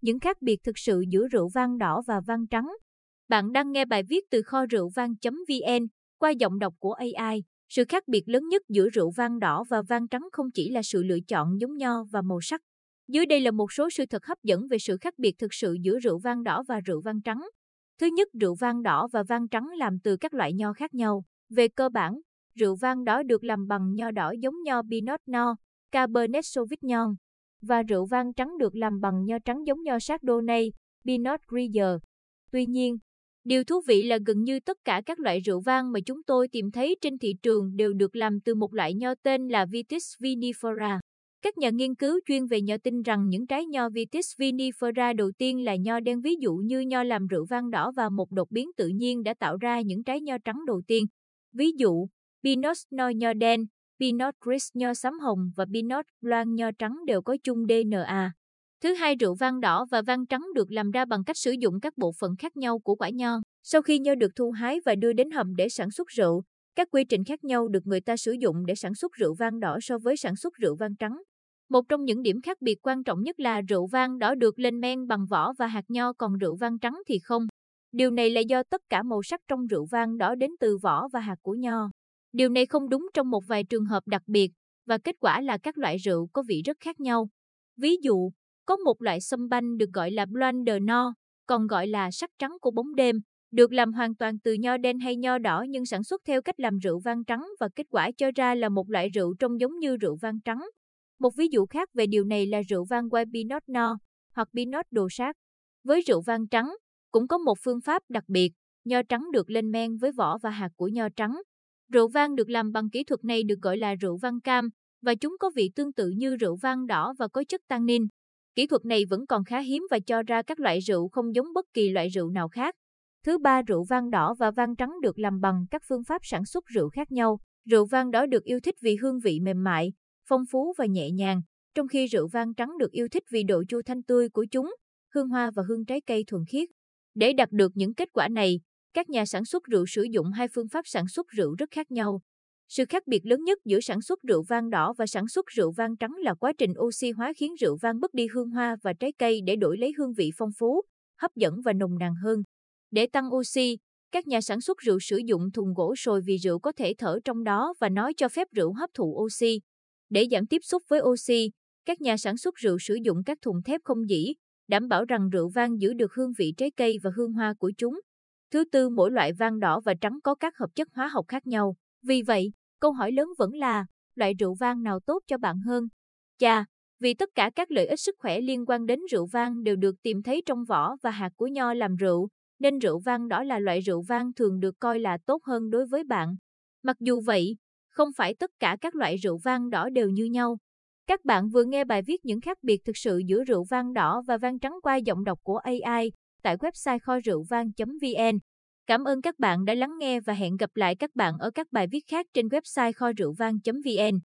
những khác biệt thực sự giữa rượu vang đỏ và vang trắng. Bạn đang nghe bài viết từ kho rượu vang.vn qua giọng đọc của AI. Sự khác biệt lớn nhất giữa rượu vang đỏ và vang trắng không chỉ là sự lựa chọn giống nho và màu sắc. Dưới đây là một số sự thật hấp dẫn về sự khác biệt thực sự giữa rượu vang đỏ và rượu vang trắng. Thứ nhất, rượu vang đỏ và vang trắng làm từ các loại nho khác nhau. Về cơ bản, rượu vang đỏ được làm bằng nho đỏ giống nho Pinot Noir, Cabernet Sauvignon, và rượu vang trắng được làm bằng nho trắng giống nho Chardonnay, Pinot Grigio. Tuy nhiên, điều thú vị là gần như tất cả các loại rượu vang mà chúng tôi tìm thấy trên thị trường đều được làm từ một loại nho tên là Vitis vinifera. Các nhà nghiên cứu chuyên về nho tin rằng những trái nho Vitis vinifera đầu tiên là nho đen ví dụ như nho làm rượu vang đỏ và một đột biến tự nhiên đã tạo ra những trái nho trắng đầu tiên. Ví dụ, Pinot Noir nho đen, Pinot Gris nho sắm hồng và Pinot Blanc nho trắng đều có chung DNA. Thứ hai, rượu vang đỏ và vang trắng được làm ra bằng cách sử dụng các bộ phận khác nhau của quả nho. Sau khi nho được thu hái và đưa đến hầm để sản xuất rượu, các quy trình khác nhau được người ta sử dụng để sản xuất rượu vang đỏ so với sản xuất rượu vang trắng. Một trong những điểm khác biệt quan trọng nhất là rượu vang đỏ được lên men bằng vỏ và hạt nho còn rượu vang trắng thì không. Điều này là do tất cả màu sắc trong rượu vang đỏ đến từ vỏ và hạt của nho. Điều này không đúng trong một vài trường hợp đặc biệt, và kết quả là các loại rượu có vị rất khác nhau. Ví dụ, có một loại sâm banh được gọi là Blanc de No, còn gọi là sắc trắng của bóng đêm, được làm hoàn toàn từ nho đen hay nho đỏ nhưng sản xuất theo cách làm rượu vang trắng và kết quả cho ra là một loại rượu trông giống như rượu vang trắng. Một ví dụ khác về điều này là rượu vang quay Pinot No hoặc Pinot đồ sát. Với rượu vang trắng, cũng có một phương pháp đặc biệt, nho trắng được lên men với vỏ và hạt của nho trắng, Rượu vang được làm bằng kỹ thuật này được gọi là rượu vang cam, và chúng có vị tương tự như rượu vang đỏ và có chất tannin. Kỹ thuật này vẫn còn khá hiếm và cho ra các loại rượu không giống bất kỳ loại rượu nào khác. Thứ ba, rượu vang đỏ và vang trắng được làm bằng các phương pháp sản xuất rượu khác nhau. Rượu vang đỏ được yêu thích vì hương vị mềm mại, phong phú và nhẹ nhàng, trong khi rượu vang trắng được yêu thích vì độ chua thanh tươi của chúng, hương hoa và hương trái cây thuần khiết. Để đạt được những kết quả này, các nhà sản xuất rượu sử dụng hai phương pháp sản xuất rượu rất khác nhau. Sự khác biệt lớn nhất giữa sản xuất rượu vang đỏ và sản xuất rượu vang trắng là quá trình oxy hóa khiến rượu vang mất đi hương hoa và trái cây để đổi lấy hương vị phong phú, hấp dẫn và nồng nàn hơn. Để tăng oxy, các nhà sản xuất rượu sử dụng thùng gỗ sồi vì rượu có thể thở trong đó và nói cho phép rượu hấp thụ oxy. Để giảm tiếp xúc với oxy, các nhà sản xuất rượu sử dụng các thùng thép không dỉ, đảm bảo rằng rượu vang giữ được hương vị trái cây và hương hoa của chúng. Thứ tư, mỗi loại vang đỏ và trắng có các hợp chất hóa học khác nhau. Vì vậy, câu hỏi lớn vẫn là, loại rượu vang nào tốt cho bạn hơn? Chà, vì tất cả các lợi ích sức khỏe liên quan đến rượu vang đều được tìm thấy trong vỏ và hạt của nho làm rượu, nên rượu vang đỏ là loại rượu vang thường được coi là tốt hơn đối với bạn. Mặc dù vậy, không phải tất cả các loại rượu vang đỏ đều như nhau. Các bạn vừa nghe bài viết những khác biệt thực sự giữa rượu vang đỏ và vang trắng qua giọng đọc của AI tại website kho rượu vang.vn. Cảm ơn các bạn đã lắng nghe và hẹn gặp lại các bạn ở các bài viết khác trên website kho rượu vang.vn.